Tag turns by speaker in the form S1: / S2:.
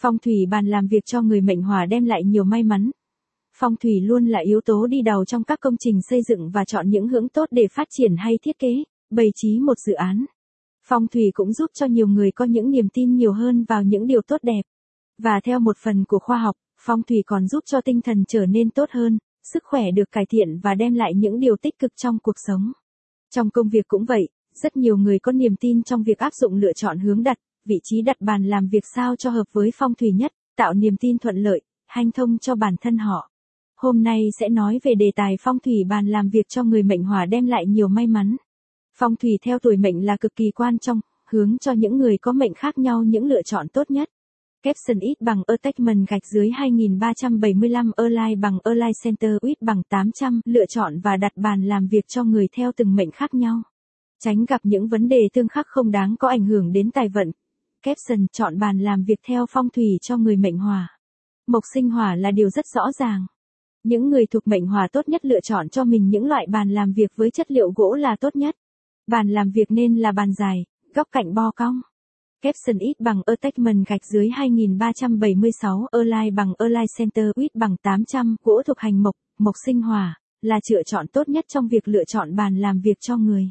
S1: Phong thủy bàn làm việc cho người mệnh hỏa đem lại nhiều may mắn. Phong thủy luôn là yếu tố đi đầu trong các công trình xây dựng và chọn những hướng tốt để phát triển hay thiết kế, bày trí một dự án. Phong thủy cũng giúp cho nhiều người có những niềm tin nhiều hơn vào những điều tốt đẹp. Và theo một phần của khoa học, phong thủy còn giúp cho tinh thần trở nên tốt hơn, sức khỏe được cải thiện và đem lại những điều tích cực trong cuộc sống. Trong công việc cũng vậy, rất nhiều người có niềm tin trong việc áp dụng lựa chọn hướng đặt, vị trí đặt bàn làm việc sao cho hợp với phong thủy nhất, tạo niềm tin thuận lợi, hanh thông cho bản thân họ. Hôm nay sẽ nói về đề tài phong thủy bàn làm việc cho người mệnh hỏa đem lại nhiều may mắn. Phong thủy theo tuổi mệnh là cực kỳ quan trọng, hướng cho những người có mệnh khác nhau những lựa chọn tốt nhất. Capson ít bằng Attachment gạch dưới 2375 Align bằng Align Center ít bằng 800 lựa chọn và đặt bàn làm việc cho người theo từng mệnh khác nhau. Tránh gặp những vấn đề tương khắc không đáng có ảnh hưởng đến tài vận. Capson chọn bàn làm việc theo phong thủy cho người mệnh hỏa. Mộc sinh hỏa là điều rất rõ ràng. Những người thuộc mệnh hỏa tốt nhất lựa chọn cho mình những loại bàn làm việc với chất liệu gỗ là tốt nhất. Bàn làm việc nên là bàn dài, góc cạnh bo cong. Capson ít bằng Attachment gạch dưới 2376 Align bằng Align Center ít bằng 800 gỗ thuộc hành mộc, mộc sinh hỏa, là lựa chọn tốt nhất trong việc lựa chọn bàn làm việc cho người.